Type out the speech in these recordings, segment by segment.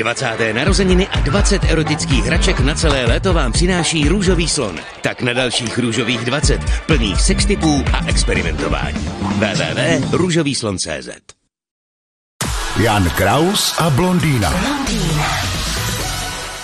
20. narozeniny a 20 erotických hraček na celé léto vám přináší Růžový slon. Tak na dalších Růžových 20, plných sextipů a experimentování. www.růžovýslon.cz Jan Kraus a blondýna. blondýna.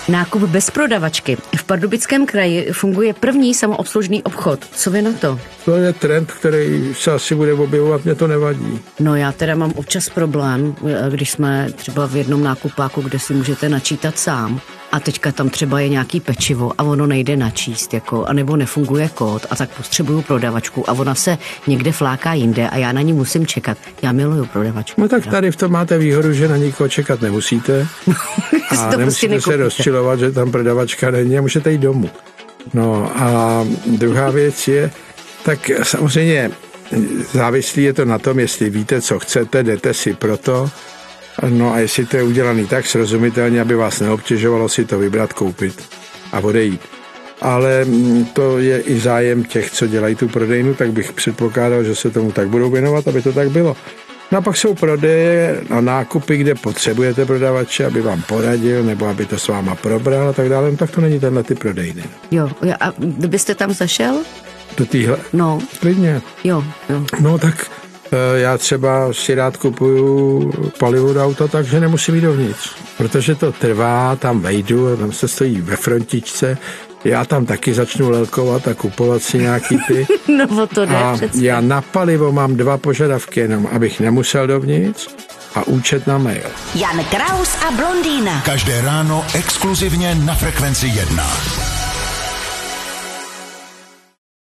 Nákup bez prodavačky. V Pardubickém kraji funguje první samoobslužný obchod. Co vy na to? To je trend, který se asi bude objevovat, mě to nevadí. No já teda mám občas problém, když jsme třeba v jednom nákupáku, kde si můžete načítat sám a teďka tam třeba je nějaký pečivo a ono nejde načíst, jako, anebo nefunguje kód a tak potřebuju prodavačku a ona se někde fláká jinde a já na ní musím čekat. Já miluju prodavačku. No tak tady v tom máte výhodu, že na nikoho čekat nemusíte a to nemusíte prostě se rozčilovat, že tam prodavačka není a můžete jít domů. No a druhá věc je, tak samozřejmě závislí je to na tom, jestli víte, co chcete, jdete si proto, No a jestli to je udělaný tak srozumitelně, aby vás neobtěžovalo si to vybrat, koupit a odejít. Ale mm, to je i zájem těch, co dělají tu prodejnu, tak bych předpokládal, že se tomu tak budou věnovat, aby to tak bylo. No a pak jsou prodeje a nákupy, kde potřebujete prodavače, aby vám poradil, nebo aby to s váma probral a tak dále, no tak to není tenhle ty prodejny. Jo, a byste tam zašel? Do téhle? No. Klidně. Jo, jo. No tak já třeba si rád kupuju palivo do auta, takže nemusím jít dovnitř. Protože to trvá, tam vejdu, tam se stojí ve frontičce, já tam taky začnu lelkovat a kupovat si nějaký ty. no to ne, a přece. já na palivo mám dva požadavky, jenom abych nemusel dovnitř a účet na mail. Jan Kraus a Blondýna. Každé ráno exkluzivně na Frekvenci 1.